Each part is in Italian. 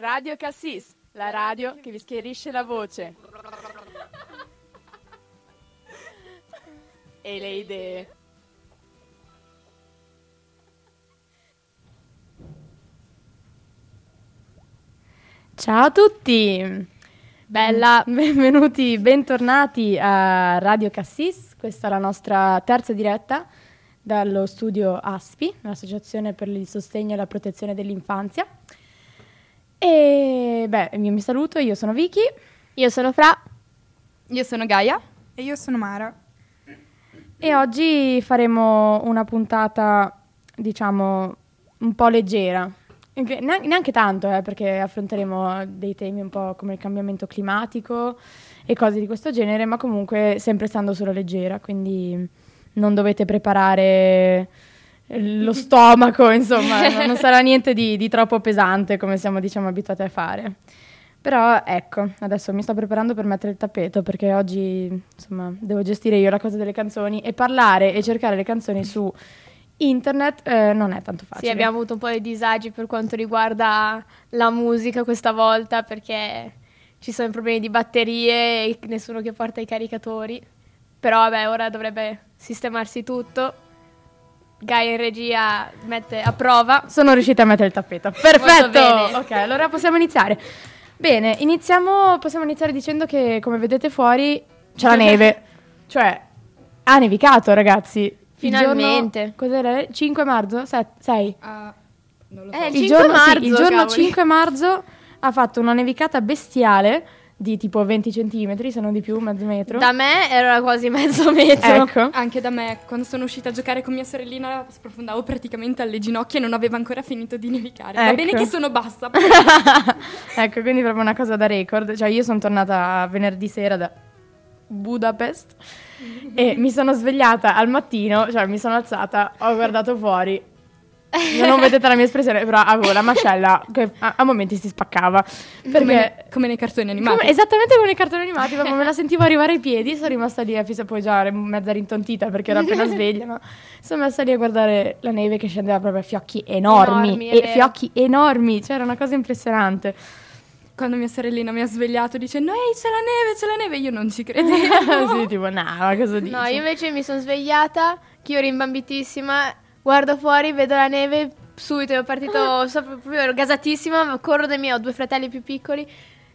Radio Cassis, la radio che vi schierisce la voce. E le idee. Ciao a tutti! Bella, benvenuti, bentornati a Radio Cassis. Questa è la nostra terza diretta dallo studio ASPI, l'Associazione per il sostegno e la protezione dell'infanzia. E beh, io mi saluto, io sono Vicky. Io sono Fra. Io sono Gaia. E io sono Mara. E oggi faremo una puntata, diciamo, un po' leggera. Neanche, neanche tanto, eh, perché affronteremo dei temi un po' come il cambiamento climatico e cose di questo genere, ma comunque sempre stando sulla leggera, quindi non dovete preparare lo stomaco, insomma, non sarà niente di, di, troppo pesante come siamo diciamo abituati a fare. Però ecco, adesso mi sto preparando per mettere il tappeto perché oggi insomma devo gestire io la cosa delle canzoni e parlare e cercare le canzoni su internet eh, non è tanto facile. Sì, abbiamo avuto un po' di disagi per quanto riguarda la musica questa volta perché ci sono problemi di batterie e nessuno che porta i caricatori. Però vabbè, ora dovrebbe sistemarsi tutto. Gaia in regia mette a prova. Sono riuscita a mettere il tappeto. Perfetto! Ok, allora possiamo iniziare. Bene, iniziamo, possiamo iniziare dicendo che come vedete fuori c'è la neve. cioè, ha nevicato ragazzi. Finalmente. Giorno, cos'era? 5 marzo? 6? Uh, non lo so. Eh, il, il giorno, marzo, sì, il giorno 5 marzo ha fatto una nevicata bestiale di tipo 20 centimetri, se non di più, mezzo metro. Da me era quasi mezzo metro. Ecco. Anche da me, quando sono uscita a giocare con mia sorellina, sprofondavo praticamente alle ginocchia e non aveva ancora finito di nevicare. Ecco. Va bene che sono bassa. ecco, quindi proprio una cosa da record. Cioè, io sono tornata venerdì sera da Budapest e mi sono svegliata al mattino, cioè mi sono alzata, ho guardato fuori non vedete la mia espressione, però avevo la mascella che a, a momenti si spaccava. Perché come, come nei cartoni animati. Come, esattamente come nei cartoni animati, proprio me la sentivo arrivare ai piedi, sono rimasta lì a fissa, poi già mezza rintontita perché ero appena sveglia, no? Sono messa lì a guardare la neve che scendeva proprio a fiocchi enormi, enormi e fiocchi enormi, cioè era una cosa impressionante. Quando mia sorellina mi ha svegliato dice no ehi c'è la neve, c'è la neve, io non ci credevo. sì, tipo no, ma cosa dici? No, io invece mi sono svegliata, che io ero imbambitissima guardo fuori, vedo la neve, subito ero partito, so, proprio ero gasatissima, corro dai miei, ho due fratelli più piccoli.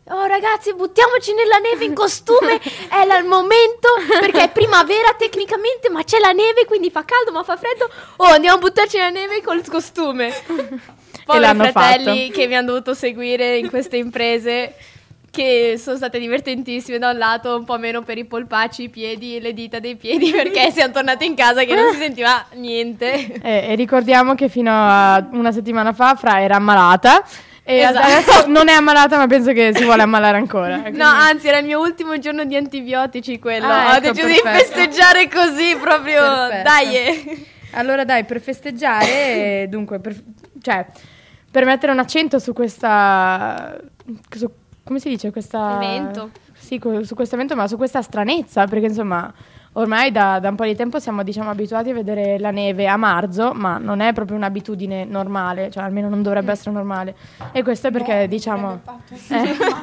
Oh ragazzi, buttiamoci nella neve in costume, è il momento perché è primavera tecnicamente, ma c'è la neve, quindi fa caldo, ma fa freddo. Oh, andiamo a buttarci nella neve col costume. Poi i fratelli fatto. che mi hanno dovuto seguire in queste imprese che sono state divertentissime da un lato, un po' meno per i polpacci, i piedi e le dita dei piedi perché siamo tornati in casa che non si sentiva niente. Eh, e ricordiamo che fino a una settimana fa Fra era ammalata. E esatto. adesso non è ammalata, ma penso che si vuole ammalare ancora. Quindi... No, anzi, era il mio ultimo giorno di antibiotici quello. Ah, Ho ecco, deciso perfetto. di festeggiare così proprio. Perfetto. Dai. Allora, dai, per festeggiare, dunque, per, cioè, per mettere un accento su questa. Su come si dice questa... Evento. Sì, su questo evento, ma su questa stranezza, perché insomma ormai da, da, un po' di tempo siamo diciamo, abituati a vedere la neve a marzo, ma non è proprio un'abitudine normale, cioè almeno non dovrebbe essere normale. E questo è perché no, diciamo...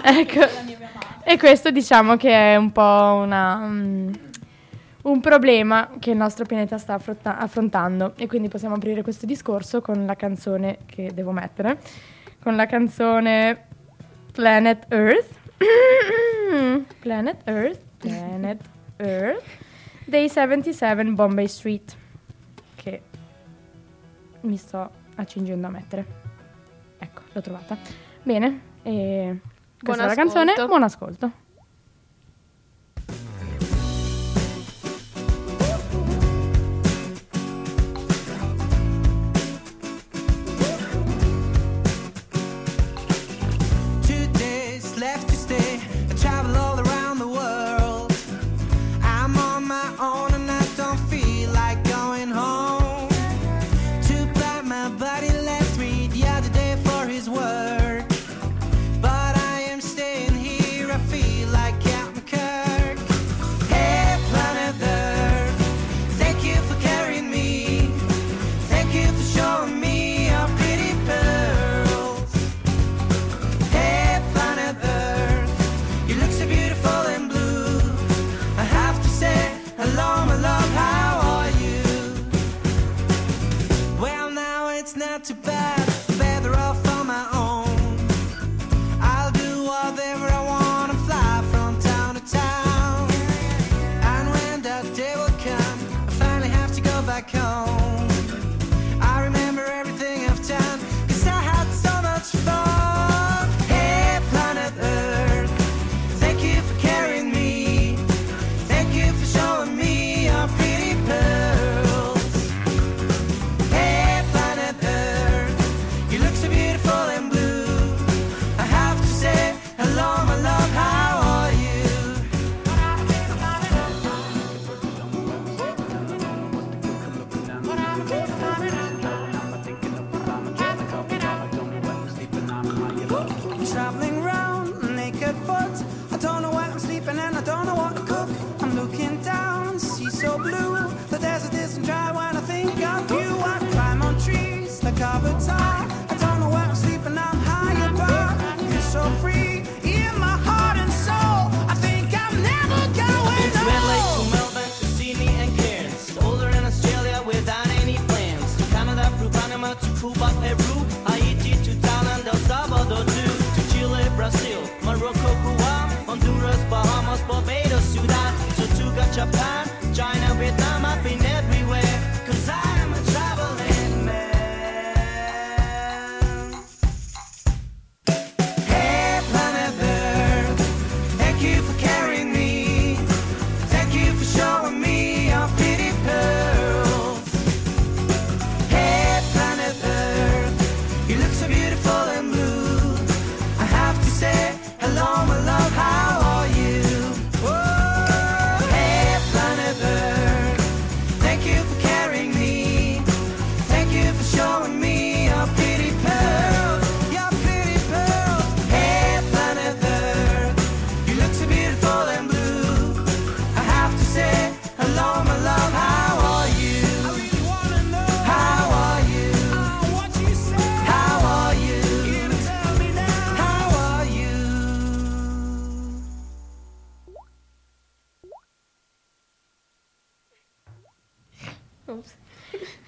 Eh, ecco, e questo diciamo che è un po' una... Um, un problema che il nostro pianeta sta affronta- affrontando. E quindi possiamo aprire questo discorso con la canzone che devo mettere, con la canzone Planet Earth. Planet Earth. Planet Earth. Dei 77 Bombay Street. Che mi sto accingendo a mettere. Ecco, l'ho trovata. Bene, e questa Buon è la canzone. Buon ascolto.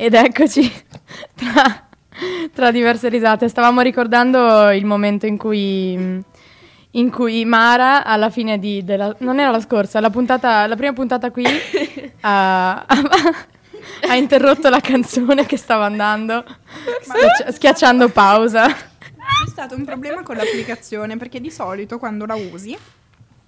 Ed eccoci tra, tra, diverse risate. Stavamo ricordando il momento in cui, in cui Mara, alla fine di, della, non era la scorsa, la, puntata, la prima puntata qui, ha, ha, interrotto la canzone che stava andando, schiacci- schiacciando pausa. C'è stato un problema con l'applicazione perché di solito quando la usi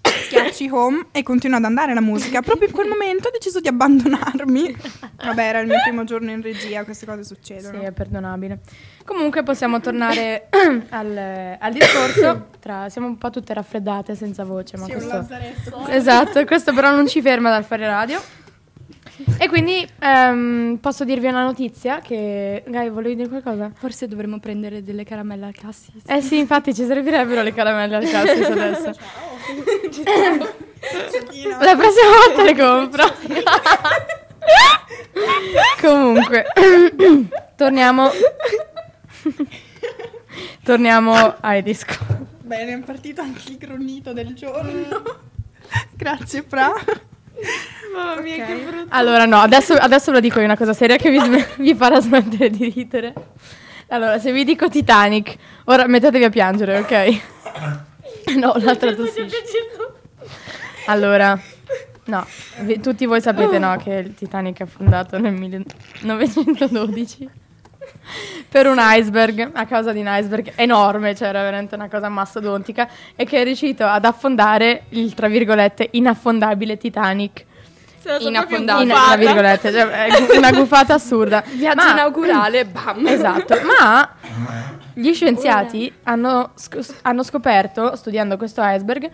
schiacci home e continua ad andare la musica. Proprio in quel momento ho deciso di abbandonarmi. Vabbè, era il mio primo giorno in regia, queste cose succedono. Sì, è perdonabile. Comunque possiamo tornare al, al, discorso. Tra, siamo un po' tutte raffreddate senza voce, ma sì, questo... Esatto, questo però non ci ferma dal fare radio. E quindi um, posso dirvi una notizia che... Gai, volevi dire qualcosa? Forse dovremmo prendere delle caramelle al cassis. Eh sì, infatti ci servirebbero le caramelle al cassis adesso. Ciao. La prossima volta le compro. Comunque, torniamo... torniamo ai disco. Bene, è partito anche il gronito del giorno. Grazie, Fra. Mamma mia, okay. che brutto. Allora, no, adesso, adesso lo dico io una cosa seria che vi, sm- vi farà smettere di ridere. Allora, se vi dico Titanic, ora mettetevi a piangere, ok? No, l'altra tossisce. Allora, no, vi, tutti voi sapete, no, che il Titanic è affondato nel 1912 per un iceberg, a causa di un iceberg enorme, cioè era veramente una cosa mastodontica, e che è riuscito ad affondare il, tra virgolette, inaffondabile Titanic inaffondabile. In, tra virgolette, cioè, una gufata assurda. Viaggio ma, inaugurale, bam. Esatto, ma gli scienziati hanno, sc- hanno scoperto, studiando questo iceberg,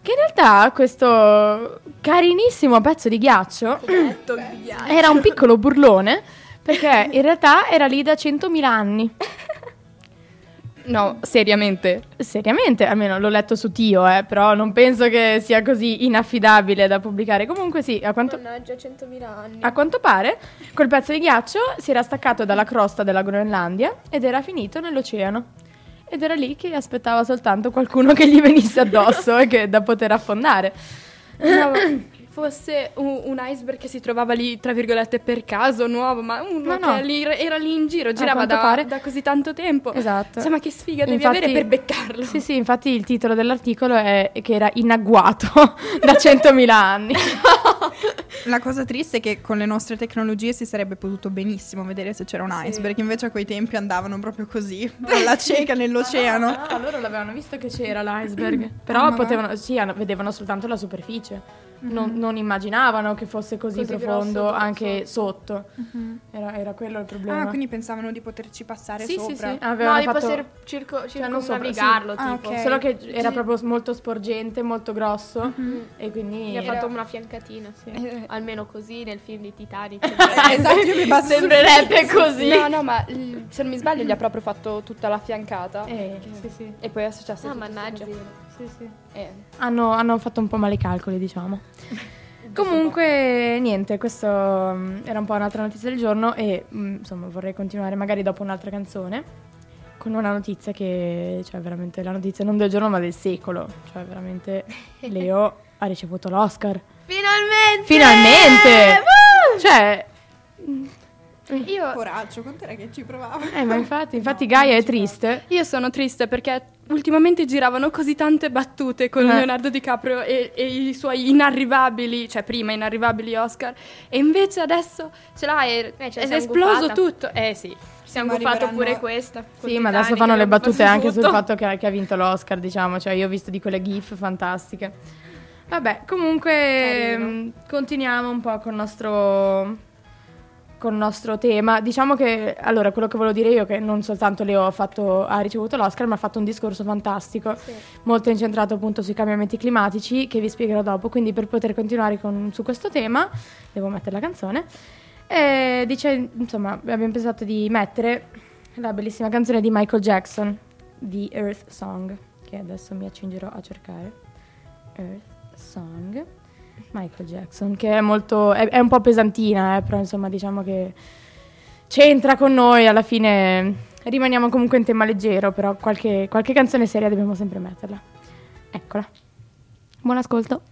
che in realtà questo carinissimo pezzo di ghiaccio era un piccolo burlone perché in realtà era lì da 100.000 anni. No, seriamente. Seriamente, almeno l'ho letto su Tio, eh, però non penso che sia così inaffidabile da pubblicare. Comunque sì, a quanto... Mannaggia, 100.000 anni. A quanto pare, quel pezzo di ghiaccio si era staccato dalla crosta della Groenlandia ed era finito nell'oceano. Ed era lì che aspettava soltanto qualcuno che gli venisse addosso e che da poter affondare. No, fosse un, un, iceberg che si trovava lì, tra virgolette, per caso, nuovo, ma uno no, no. che lì, era lì in giro, girava da, da, così tanto tempo. Esatto. Insomma, che sfiga devi infatti, avere per beccarlo. Sì, sì, infatti il titolo dell'articolo è che era in agguato da 100.000 anni. La cosa triste è che con le nostre tecnologie si sarebbe potuto benissimo vedere se c'era un iceberg, sì. invece a quei tempi andavano proprio così, alla cieca nell'oceano. No, no, loro l'avevano visto che c'era l'iceberg, però ah, potevano, sì, vedevano soltanto la superficie non, mm-hmm. non, immaginavano che fosse così, così profondo grosso, anche sotto. Uh-huh. Era, era, quello il problema. Ah, quindi pensavano di poterci passare sì, sopra. Sì, sì. no, di poter circo, circumnavigarlo, cioè, sì. ah, okay. Solo che era sì. proprio molto sporgente, molto grosso uh-huh. e quindi... Gli ha fatto una fiancatina, sì. Eh. Almeno così nel film di Titanic. esatto, mi sembrerebbe così. No, no, ma se non mi sbaglio gli ha proprio fatto tutta la fiancata. Eh, sì, sì. E poi è successo Ah, mannaggia. Sì, sì. Eh. Hanno, hanno fatto un po' male i calcoli, diciamo. Comunque, niente, questo um, era un po' un'altra notizia del giorno e um, insomma vorrei continuare magari dopo un'altra canzone con una notizia che, cioè veramente la notizia non del giorno ma del secolo, cioè veramente Leo ha ricevuto l'Oscar. Finalmente! Finalmente! Cioè... Io... Coraggio, quant'era che ci provavo? Eh, ma infatti, infatti no, Gaia è triste. Io sono triste perché ultimamente giravano così tante battute con eh. Leonardo DiCaprio e, e, i suoi inarrivabili, cioè prima inarrivabili Oscar, e invece adesso ce l'ha e, eh, ed è esploso gufata. tutto. Eh sì. Siamo fatto pure questa. Sì, ma adesso fanno le battute anche tutto. sul fatto che, che, ha vinto l'Oscar, diciamo, cioè io ho visto di quelle gif fantastiche. Vabbè, comunque mh, mm, continuiamo un po' con il nostro con il nostro tema. Diciamo che, allora, quello che volevo dire io è che non soltanto Leo ha, fatto, ha ricevuto l'Oscar, ma ha fatto un discorso fantastico, sì. molto incentrato appunto sui cambiamenti climatici, che vi spiegherò dopo. Quindi per poter continuare con, su questo tema, devo mettere la canzone. E dice, insomma, abbiamo pensato di mettere la bellissima canzone di Michael Jackson, di Earth Song, che adesso mi accingerò a cercare. Earth Song. Michael Jackson, che è molto, è, è un po' pesantina, eh, però insomma diciamo che c'entra con noi, alla fine rimaniamo comunque in tema leggero, però qualche, qualche canzone seria dobbiamo sempre metterla. Eccola. Buon ascolto.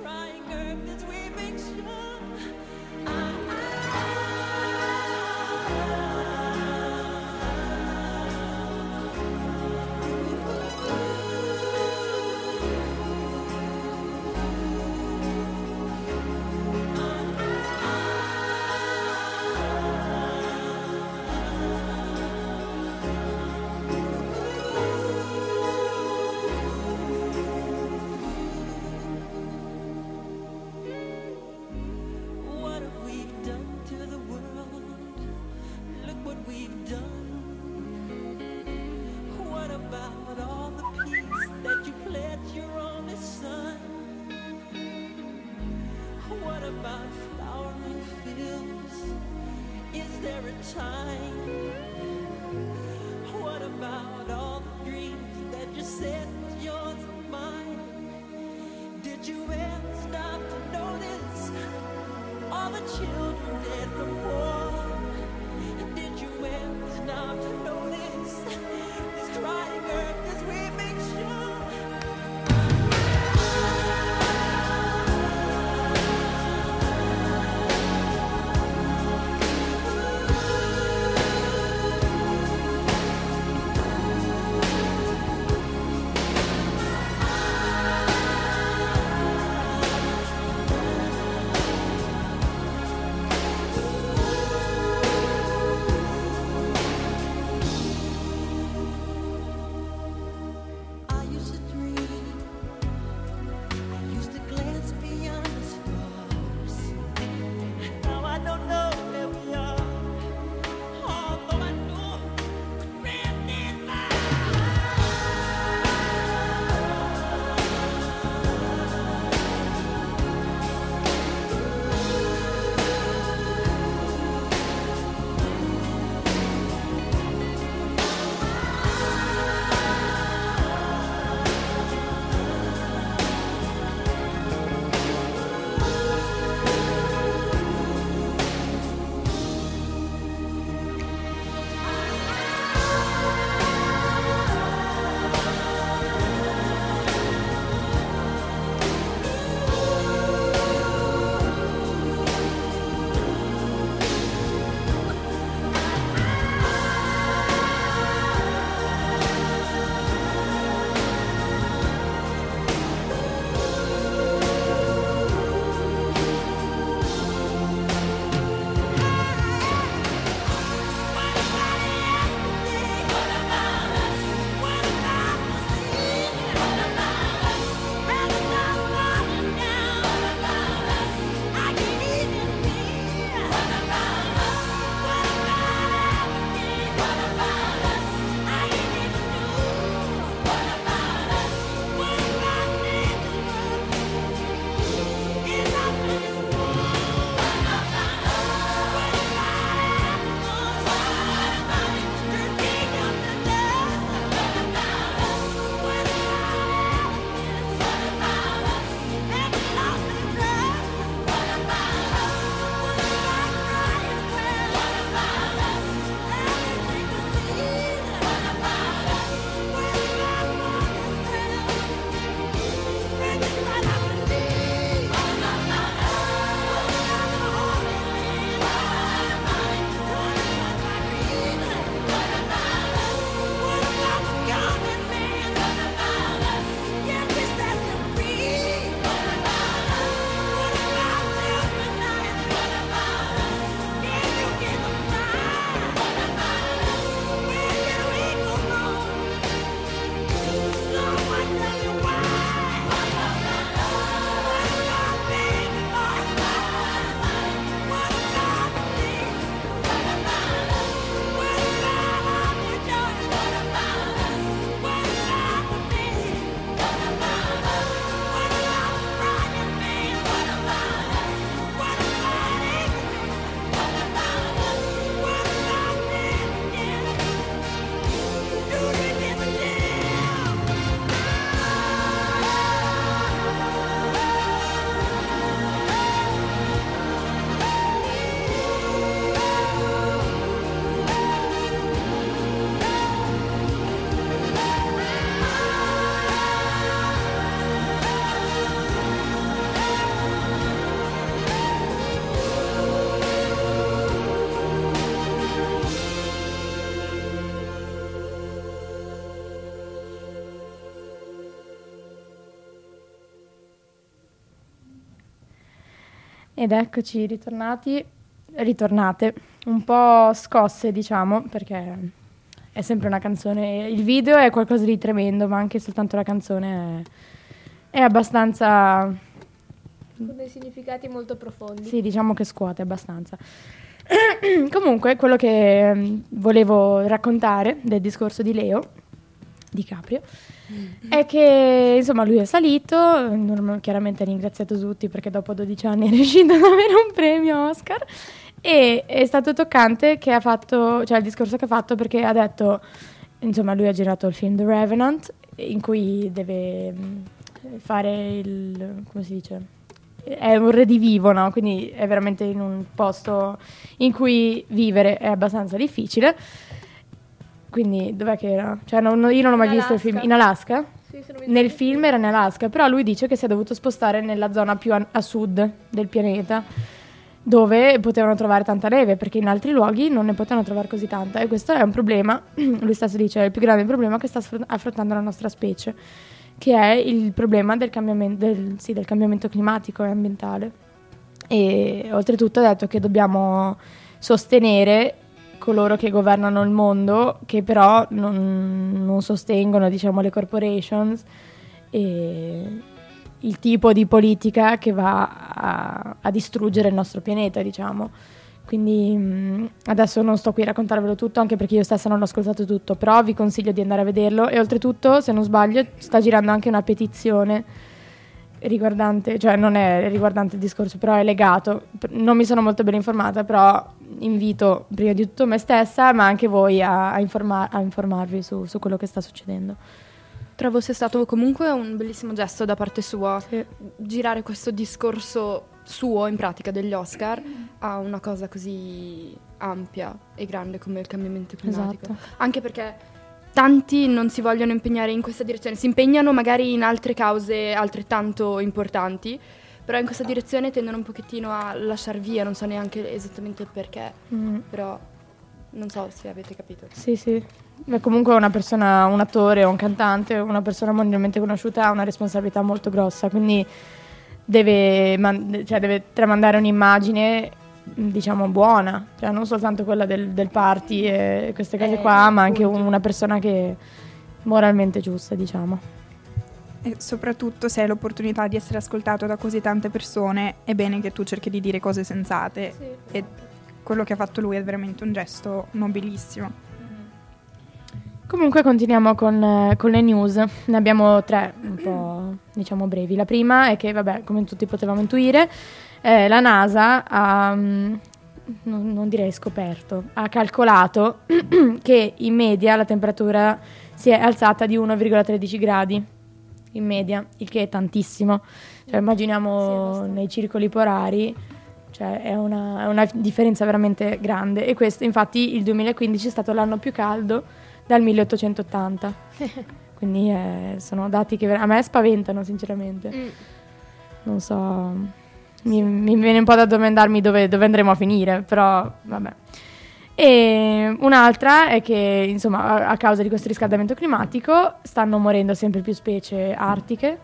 crying earth this weeping shore? by flowering fields? Is there a time? What about all the dreams that you said was yours and mine? Did you ever stop to notice all the children dead from war? Did you ever stop to notice this crying? Ed eccoci ritornati, ritornate, un po' scosse diciamo, perché è sempre una canzone, il video è qualcosa di tremendo, ma anche soltanto la canzone è, è abbastanza... Con dei significati molto profondi. Sì, diciamo che scuote abbastanza. Comunque, quello che mm, volevo raccontare del discorso di Leo, di Caprio, mm. è che insomma lui è salito, chiaramente ha ringraziato tutti perché dopo 12 anni è riuscito ad avere un premio Oscar e è stato toccante che ha fatto, cioè il discorso che ha fatto perché ha detto, insomma lui ha girato il film The Revenant in cui deve mm, fare il, come si dice? È un redivivo, no? Quindi è veramente in un posto in cui vivere è abbastanza difficile. Quindi dov'è che era? Cioè non, io non ho mai in visto Alaska. il film in Alaska. Sì, Nel film era in Alaska, però lui dice che si è dovuto spostare nella zona più a, a sud del pianeta dove potevano trovare tanta neve, perché in altri luoghi non ne potevano trovare così tanta. E questo è un problema, lui stesso dice, è il più grande problema che sta affrontando la nostra specie, che è il problema del cambiamento, del, sì, del cambiamento climatico e ambientale. E oltretutto ha detto che dobbiamo sostenere coloro che governano il mondo, che però non, non sostengono diciamo, le corporations e, il tipo di politica che va a, a distruggere il nostro pianeta, diciamo. Quindi mm, adesso non sto qui a raccontarvelo tutto, anche perché io stessa non l'ho ascoltato tutto, però vi consiglio di andare a vederlo e oltretutto, se non sbaglio, sta girando anche una petizione riguardante, cioè non è riguardante il discorso, però è legato. Non mi sono molto ben informata, però invito prima di tutto me stessa, ma anche voi a, a, informa- a informarvi su, su quello che sta succedendo. Trovo sia stato comunque un bellissimo gesto da parte sua sì. girare questo discorso suo in pratica degli Oscar a una cosa così ampia e grande come il cambiamento climatico. Esatto. Anche perché tanti non si vogliono impegnare in questa direzione, si impegnano magari in altre cause altrettanto importanti, però in questa direzione tendono un pochettino a lasciar via, non so neanche esattamente il perché, mm. però non so se avete capito. Sì, sì. Beh, comunque una persona, un attore o un cantante, una persona mondialmente conosciuta ha una responsabilità molto grossa, quindi deve, man- cioè deve tramandare un'immagine diciamo buona, cioè non soltanto quella del, del party e queste cose eh, qua, ma anche un, una persona che è moralmente giusta, diciamo. E soprattutto se hai l'opportunità di essere ascoltato da così tante persone, è bene che tu cerchi di dire cose sensate. Sì. E quello che ha fatto lui è veramente un gesto nobilissimo. Comunque continuiamo con, con, le news, ne abbiamo tre un po' diciamo brevi. La prima è che, vabbè, come tutti potevamo intuire, eh, la NASA ha, mm, non, non, direi scoperto, ha calcolato che in media la temperatura si è alzata di 1,13 gradi, in media, il che è tantissimo. Cioè, immaginiamo sì, nei circoli polari, cioè è una, è una differenza veramente grande. E questo, infatti, il 2015 è stato l'anno più caldo dal 1880. Quindi eh, sono dati che a me spaventano sinceramente. Mm. Non so, mi, mi, viene un po' da domandarmi dove, dove, andremo a finire, però vabbè. E un'altra è che insomma a, causa di questo riscaldamento climatico stanno morendo sempre più specie artiche,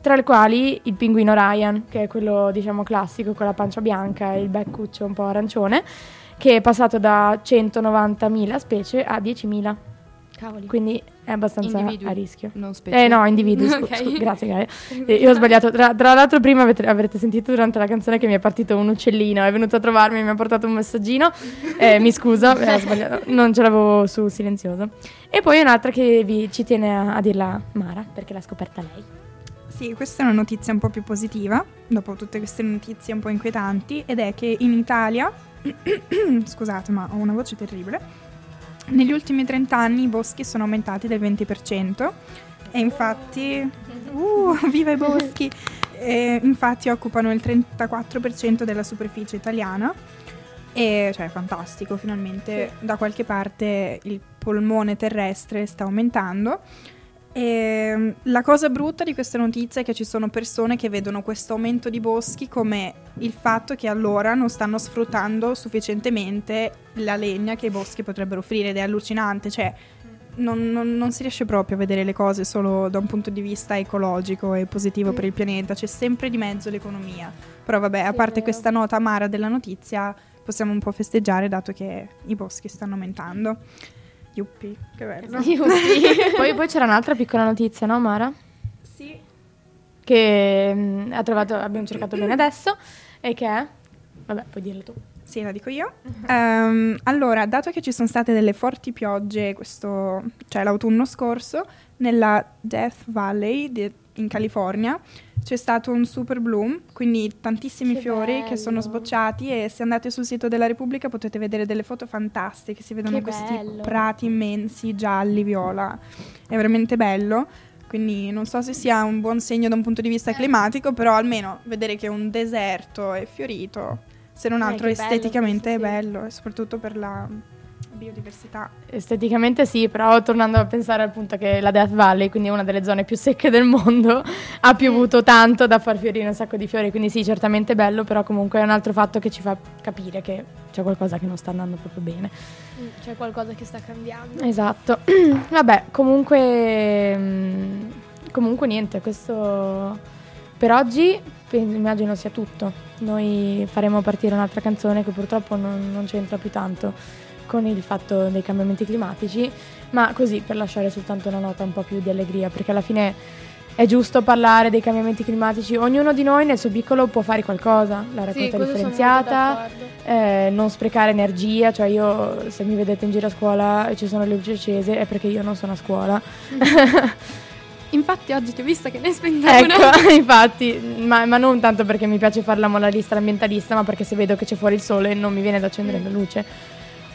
tra le quali il pinguino Ryan, che è quello diciamo classico con la pancia bianca e il beccuccio un po' arancione che è passato da 190.000 specie a 10.000. Cavoli. Quindi è abbastanza individui, a rischio. Non specie. Eh no, individui, scu- okay. scu- grazie Gaia. Eh, io ho sbagliato. Tra, tra l'altro prima avete, avrete sentito durante la canzone che mi è partito un uccellino, è venuto a trovarmi e mi ha portato un messaggino. Eh, mi scuso, eh, ho sbagliato, non ce l'avevo su silenzioso. E poi un'altra che vi, ci tiene a, a dirla Mara, perché l'ha scoperta lei. Sì, questa è una notizia un po' più positiva, dopo tutte queste notizie un po' inquietanti, ed è che in Italia scusate ma ho una voce terribile, negli ultimi 30 anni i boschi sono aumentati del 20% e infatti, uh, viva i boschi! E infatti occupano il 34% della superficie italiana e cioè è fantastico, finalmente sì. da qualche parte il polmone terrestre sta aumentando e ehm, la cosa brutta di questa notizia è che ci sono persone che vedono questo aumento di boschi come il fatto che allora non stanno sfruttando sufficientemente la legna che i boschi potrebbero offrire ed è allucinante, cioè non, non- non si riesce proprio a vedere le cose solo da un punto di vista ecologico e positivo per il pianeta, c'è sempre di mezzo l'economia. Però vabbè, a parte questa nota amara della notizia, possiamo un po' festeggiare dato che i boschi stanno aumentando. Yuppi, che bello. poi, poi c'era un'altra piccola notizia, no Mara? Sì. Che mm, ha trovato, abbiamo cercato bene adesso e che è... Vabbè, puoi dirlo tu. Sì, la dico io. Ehm, allora, dato che ci sono state delle forti piogge questo, cioè l'autunno scorso, nella Death Valley de- in California c'è stato un super bloom, quindi tantissimi Che fiori che sono bello. sbocciati e se andate sul sito della Repubblica potete vedere delle foto fantastiche, si vedono Che questi bello. prati immensi, gialli, viola, è veramente bello. Quindi non so se sia un buon segno da un punto di vista climatico, però almeno vedere che un deserto è fiorito, se non Eh, altro bello esteticamente è sì. bello e soprattutto per la biodiversità. Esteticamente sì, però tornando a pensare al punto che la Death Valley, quindi una delle zone più secche del mondo, ha piovuto tanto da far fiorire un sacco di fiori, quindi sì, certamente bello, però comunque è un altro fatto che ci fa capire che c'è qualcosa che non sta andando proprio bene. Mm, C'è qualcosa che sta cambiando. Esatto. Vabbè, comunque mm, comunque niente, questo per oggi immagino sia tutto. Noi faremo partire un'altra canzone che purtroppo non, non c'entra più tanto con il fatto dei cambiamenti climatici, ma così per lasciare soltanto una nota un po' più di allegria, perché alla fine è giusto parlare dei cambiamenti climatici, ognuno di noi nel suo piccolo può fare qualcosa, la Sì, raccolta molto differenziata, eh, non sprecare energia, cioè io se mi vedete in giro a scuola e ci sono le luci accese è perché io non sono a scuola. Infatti oggi ti ho vista che ne una. ecco, infatti, ma, ma non tanto perché mi piace fare la moralista l'ambientalista, ma perché se vedo che c'è fuori il sole non mi viene da accendere Mm. la luce.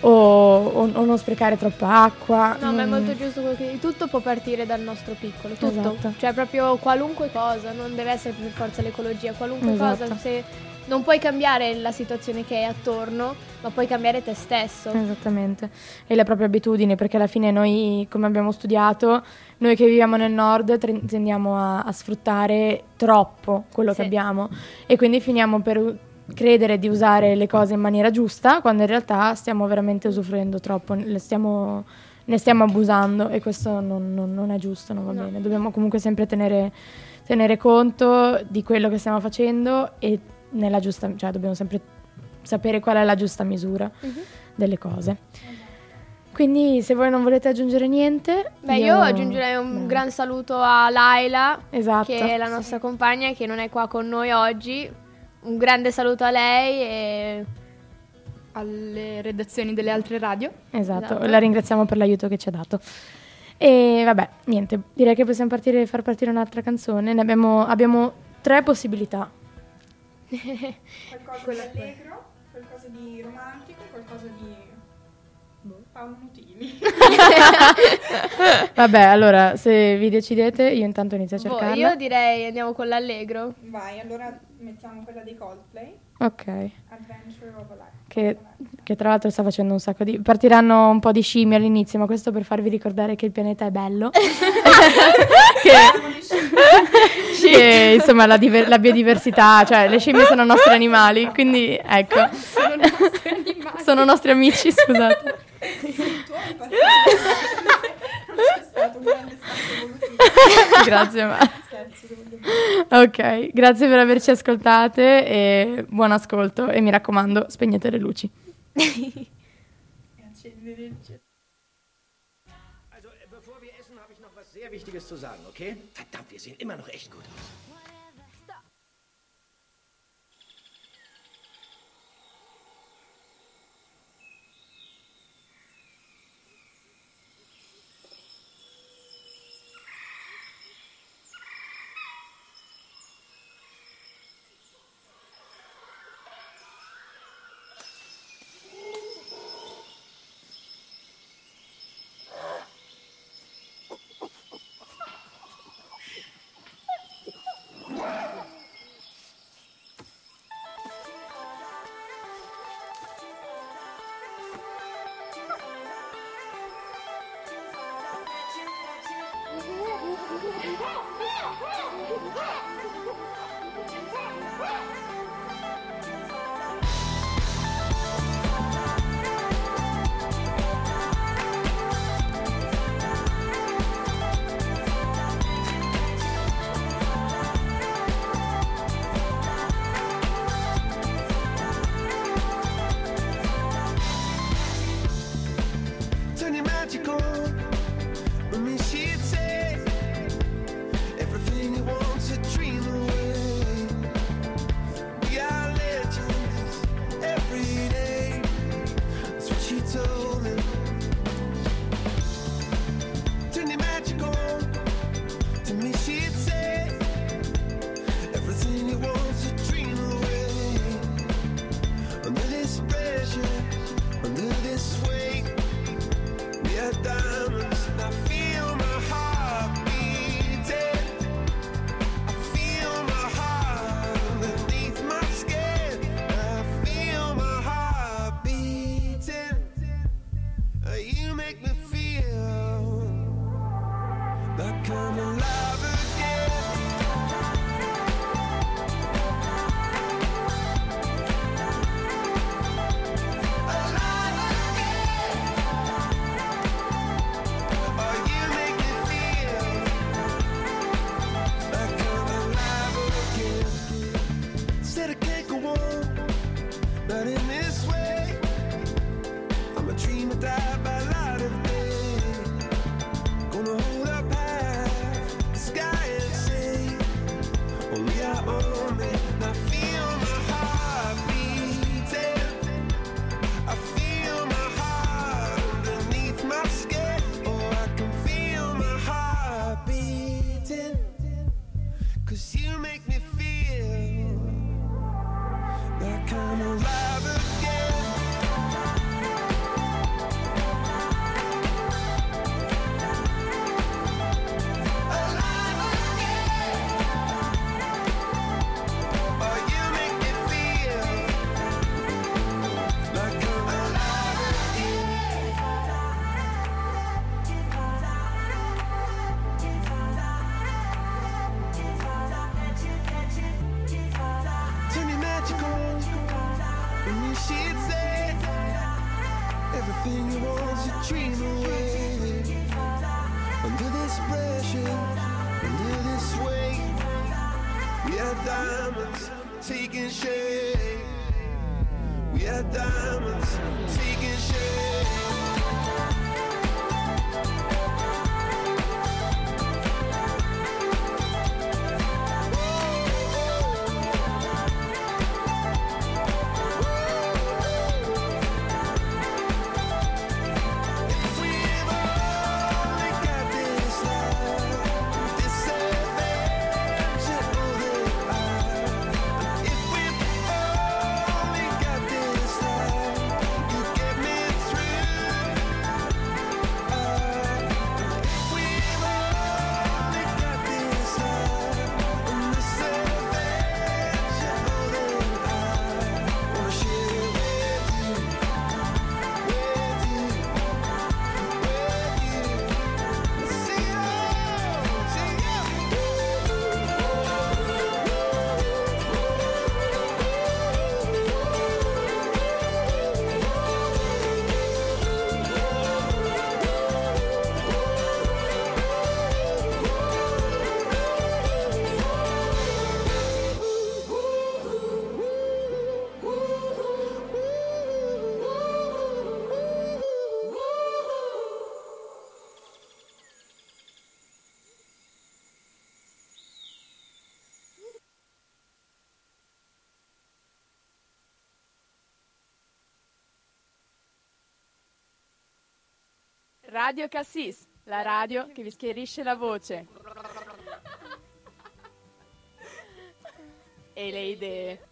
O, o- o non sprecare troppa acqua. No, ma è molto giusto quello che. Tutto può partire dal nostro piccolo, tutto. Esatto. Cioè proprio qualunque cosa, non deve essere per forza l'ecologia, qualunque Esatto. cosa. Se non puoi cambiare la situazione che è attorno, ma puoi cambiare te stesso. Esattamente, e le proprie abitudini, perché alla fine noi, come abbiamo studiato, noi che viviamo nel nord tendiamo a, a sfruttare troppo quello che Sì. abbiamo e quindi finiamo per credere di usare le cose in maniera giusta, quando in realtà stiamo veramente usufruendo troppo, le stiamo- ne stiamo abusando e questo non, non- non è giusto, non va No. bene. Dobbiamo comunque sempre tenere, tenere conto di quello che stiamo facendo e nella giusta, cioè dobbiamo sempre sapere qual è la giusta misura Mhm. delle cose. Quindi se voi non volete aggiungere niente, Beh, io, aggiungerei un Brava. gran saluto a Laila, Esatto. che è la nostra compagna, che non è qua con noi oggi. Un grande saluto a lei e Alle redazioni delle altre radio. Esatto, Esatto. la ringraziamo per l'aiuto che ci ha dato. E vabbè, niente, direi che possiamo partire, far partire un'altra canzone. Ne abbiamo, abbiamo tre possibilità. Qualcosa di allegro, qualcosa di romantico, qualcosa di boh, Nutini. Vabbè, allora, se vi decidete, io intanto inizio a boh, cercarla. io direi andiamo con l'allegro. Vai, allora mettiamo quella dei Coldplay, Ok, Adventure of a Life. che, che tra l'altro sta facendo un sacco di... Partiranno un po' di scimmie all'inizio, ma questo per farvi ricordare che il pianeta è bello. che, che, insomma la, diver- la biodiversità, cioè le scimmie sono nostri animali, quindi ecco. Sono nostri animali. Sono nostri amici, scusate. Non c'è stato un grande salto evolutivo. Grazie, ma... Scherzo. Ok, grazie per averci ascoltate e buon ascolto e mi raccomando, spegnete le luci. E. Also, äh, bevor wir essen, habe ich noch was sehr Wichtiges zu sagen, okay? Verdammt, wir sehen immer noch echt gut so this under this weight. We are diamonds taking shape. We are diamonds taking shape. Radio Cassis, la radio che vi schierisce la voce. E le idee.